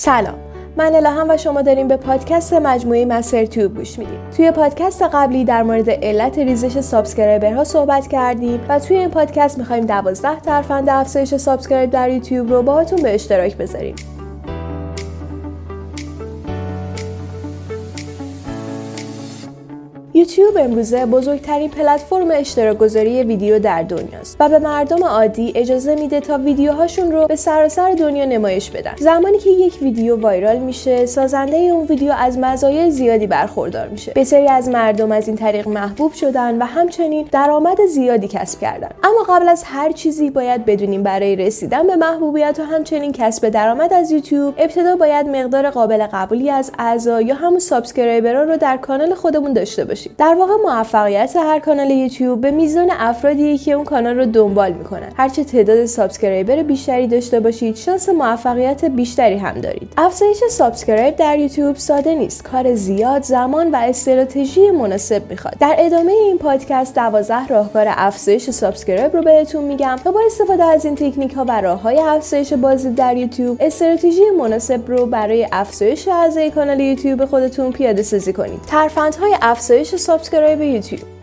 سلام. من الهام و شما داریم به پادکست مجموعه مستر تیوب گوش میدیم. توی پادکست قبلی در مورد علت ریزش subscriber ها صحبت کردیم و توی این پادکست می‌خوایم 12 ترفند افزایش subscribe در یوتیوب رو باهاتون به اشتراک بذاریم. یوتیوب امروزه بزرگترین پلتفرم اشتراک گذاری ویدیو در دنیاست و به مردم عادی اجازه میده تا ویدیوهاشون رو به سراسر دنیا نمایش بدن. زمانی که یک ویدیو viral میشه، سازنده اون ویدیو از مزایای زیادی برخوردار میشه. بسیاری از مردم از این طریق محبوب شدن و همچنین درآمد زیادی کسب کردن. اما قبل از هر چیزی باید بدونیم برای رسیدن به محبوبیت و همچنین کسب درآمد از یوتیوب ابتدا باید مقدار قابل قبولی از اعضا یا همون subscriber ها رو در کانال خودمون داشته باشیم. در واقع موفقیت هر کانال یوتیوب به میزان افرادی که اون کانال رو دنبال می‌کنن. هرچه تعداد subscriber بیشتری داشته باشید شانس موفقیت بیشتری هم دارید. افزایش subscribe در یوتیوب ساده نیست. کار زیاد زمان و استراتژی مناسب می‌خواد. در ادامه این پادکست 12 راهکار افزایش subscribe رو بهتون میگم تا با استفاده از این تکنیک ها و راه های افزایش بازدید در یوتیوب استراتژی مناسب رو برای افزایش اعضای کانال یوتیوب خودتون پیاده سازی کنید. ترفندهای افزایش subscribe یوتیوب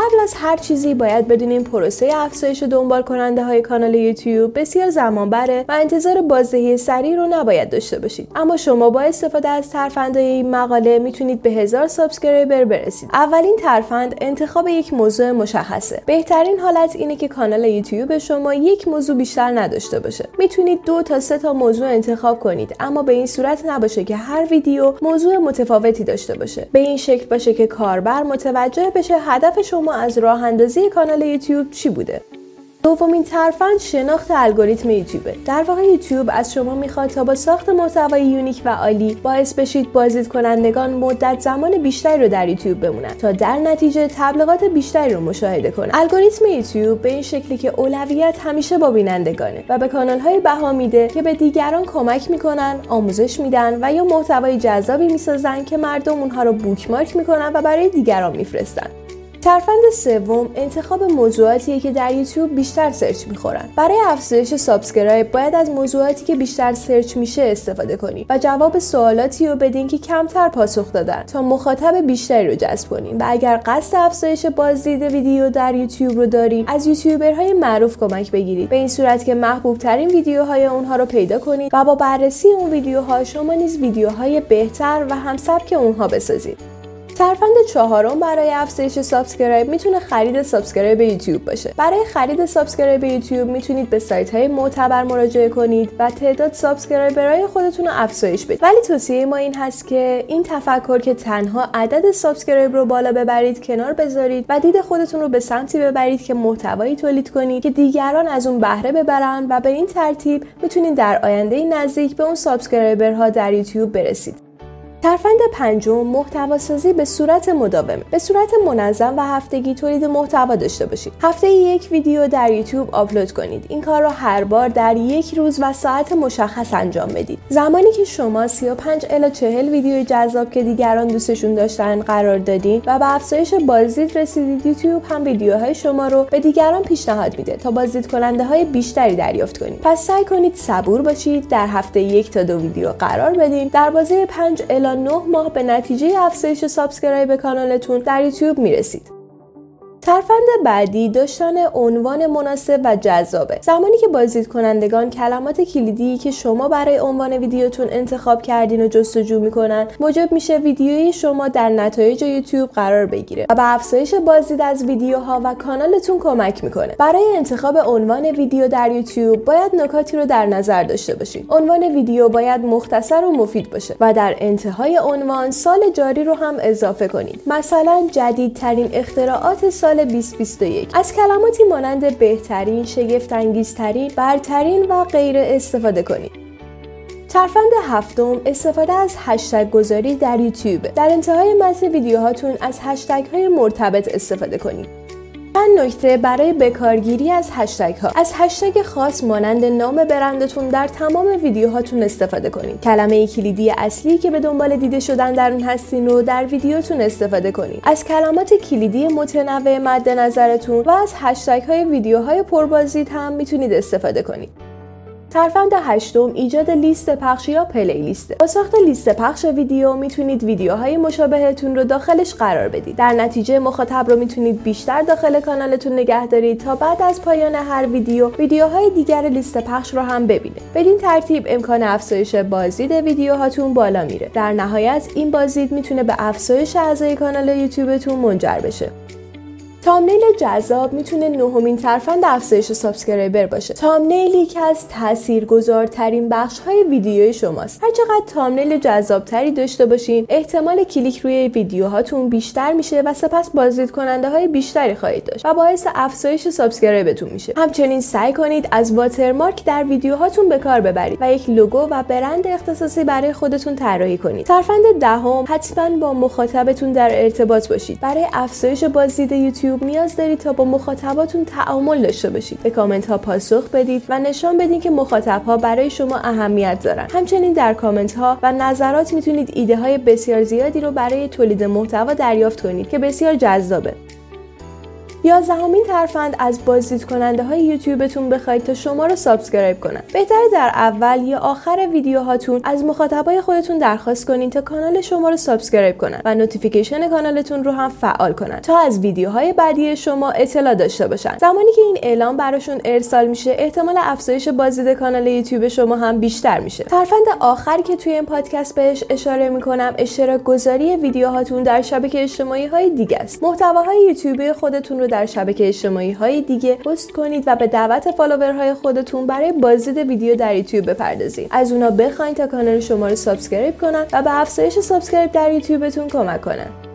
قبل از هر چیزی باید بدونیم پروسه افزایش دنبال کننده های کانال یوتیوب بسیار زمان بره و انتظار بازدهی سریع رو نباید داشته باشید. اما شما با استفاده از ترفندهای این مقاله می‌تونید به هزار subscriber برسید. اولین ترفند انتخاب یک موضوع مشخصه. بهترین حالت اینه که کانال یوتیوب شما یک موضوع بیشتر نداشته باشه. می‌تونید دو تا سه تا موضوع انتخاب کنید اما به این صورت نباشه که هر ویدیو موضوع متفاوتی داشته باشه. به این شکل باشه که کاربر متوجه بشه هدف شما از راه اندازی کانال یوتیوب چی بوده؟ دومین ترفند شناخت الگوریتم یوتیوب. در واقع یوتیوب از شما می‌خواد تا با ساخت محتوای یونیک و عالی باعث بشید بازدید کنندگان مدت زمان بیشتری رو در یوتیوب بمونن تا در نتیجه تبلیغات بیشتری رو مشاهده کنن. الگوریتم یوتیوب به این شکلی که اولویت همیشه با بینندگانه و به کانال های بها میده که به دیگران کمک می‌کنن آموزش میدن و یا محتوای جذابی می‌سازن که مردم اونها رو بوکمارک می‌کنن و برای دیگران میفرستن. ترفند سوم انتخاب موضوعاتیه که در یوتیوب بیشتر search می‌خورن. برای افزایش subscribe باید از موضوعاتی که بیشتر search میشه استفاده کنید و جواب سوالاتی رو بدین که کمتر پاسخ دادن تا مخاطب بیشتری رو جذب کنین و اگر قصد افزایش بازدید ویدیو در یوتیوب رو دارین از یوتیوبرهای معروف کمک بگیرید. به این صورت که محبوب ترین ویدیوهای اونها رو پیدا کنید و با بررسی اون ویدیوها شما نیز ویدیوهای بهتر و همسبک اونها بسازید. ترفند چهارم برای افزایش subscribe می‌تونه خرید subscribe یوتیوب باشه. برای خرید subscribe یوتیوب می‌تونید به سایت های معتبر مراجعه کنید و تعداد subscriber های خودتون رو افزایش بدید. ولی توصیه ما این هست که این تفکر که تنها عدد subscribe رو بالا ببرید کنار بذارید و دید خودتون رو به سمتی ببرید که محتوایی تولید کنید که دیگران از اون بهره ببرن و به این ترتیب می‌تونید در آینده نزدیک به اون subscriber ها در یوتیوب برسید. ترفند پنجم محتوا سازی به صورت مداوم به صورت منظم و هفتگی تولید محتوا داشته باشید. هفته یک ویدیو در یوتیوب آپلود کنید. این کار را هر بار در یک روز و ساعت مشخص انجام بدید. زمانی که شما 35 الی 40 ویدیو جذاب که دیگران دوستشون داشتن قرار دادین و به افزایش بازدید رسیدید یوتیوب هم ویدیوهای شما رو به دیگران پیشنهاد میده تا بازدید کننده های بیشتری دریافت کنید. پس سعی کنید صبور باشید در هفته یک تا دو ویدیو قرار بدین. در بازه 5 الی 9 ماه به نتیجه افزایش subscribe کانالتون در یوتیوب می‌رسید. ترفند بعدی داشتن عنوان مناسب و جذابه. زمانی که بازدید کنندگان کلمات کلیدی که شما برای عنوان ویدیوتون انتخاب کردین و جستجو می‌کنن موجب میشه ویدیوی شما در نتایج یوتیوب قرار بگیره و به افزایش بازدید از ویدیوها و کانالتون کمک می‌کنه. برای انتخاب عنوان ویدیو در یوتیوب باید نکاتی رو در نظر داشته باشید عنوان ویدیو باید مختصر و مفید باشه و در انتهای عنوان سال جاری رو هم اضافه کنید مثلا جدیدترین اختراعات سال 2021 از کلماتی مانند بهترین، شگفتانگیزترین، برترین و غیره استفاده کنید. ترفند هفتم استفاده از هشتگ گذاری در یوتیوب. در انتهای متن ویدیوهاتون از هشتگ های مرتبط استفاده کنید. چند نکته برای بکارگیری از هشتگ ها از هشتگ خاص مانند نام برندتون در تمام ویدیوهاتون استفاده کنید. کلمه کلیدی اصلی که به دنبال دیده شدن در اون هستین رو در ویدیوتون استفاده کنید. از کلمات کلیدی متنوع مد نظرتون و از هشتگ های ویدیوهای پربازدید هم می‌تونید استفاده کنید. ترفند هشتم ایجاد لیست پخش یا playlist. با ساخت لیست پخش ویدیو می‌تونید ویدیوهای مشابهتون رو داخلش قرار بدید. در نتیجه مخاطب رو می‌تونید بیشتر داخل کانالتون نگه دارید تا بعد از پایان هر ویدیو ویدیوهای دیگر لیست پخش رو هم ببینه بدین ترتیب امکان افزایش بازدید ویدیوهاتون بالا میره. در نهایت این بازدید می‌تونه به افزایش اعضای کانال یوتیوبتون منجر بشه. thumbnail جذاب می‌تونه نهمین ترفند افزایش subscriber باشه. thumbnail یکی از تاثیرگذارترین بخش های ویدیوی شماست. هر چقدر thumbnail جذابتری داشته باشین احتمال کلیک روی ویدیوهاتون بیشتر میشه و سپس بازدید کننده های بیشتری خواهید داشت و باعث افزایش subscribe تون میشه. همچنین سعی کنید از watermark در ویدیوهاتون به کار ببرید و یک لوگو و برند اختصاصی برای خودتون طراحی کنید. ترفند دهم حتما با مخاطبتون در ارتباط باشید. برای افزایش بازدید یوتیوب نیاز دارید تا با مخاطباتون تعامل داشته باشید. به کامنت ها پاسخ بدید و نشان بدین که مخاطب ها برای شما اهمیت دارن. همچنین در کامنت ها و نظرات می‌تونید ایده های بسیار زیادی رو برای تولید محتوا دریافت کنید که بسیار جذابه. یازدهمین ترفند از بازدید کننده های یوتیوبتون بخواید تا شما رو subscribe کنند بهتره در اول یا آخر ویدیوهاتون از مخاطبای خودتون درخواست کنین تا کانال شما رو subscribe کنن و notification کانالتون رو هم فعال کنن تا از ویدیوهای بعدی شما اطلاع داشته باشن. زمانی که این اعلام براشون ارسال میشه احتمال افزایش بازدید کانال یوتیوب شما هم بیشتر میشه. ترفند آخری که توی این پادکست بهش اشاره می‌کنم اشتراک گذاری ویدیوهاتون در شبکه اجتماعی های دیگه است. محتواهای یوتیوبی خودتون رو در شبکه اجتماعی های دیگه پست کنید و به دعوت follower های خودتون برای بازدید ویدیو در یوتیوب بپردازید. از اونا بخواید تا کانال شما رو subscribe کنن و به افزایش subscribe در یوتیوبتون کمک کنن.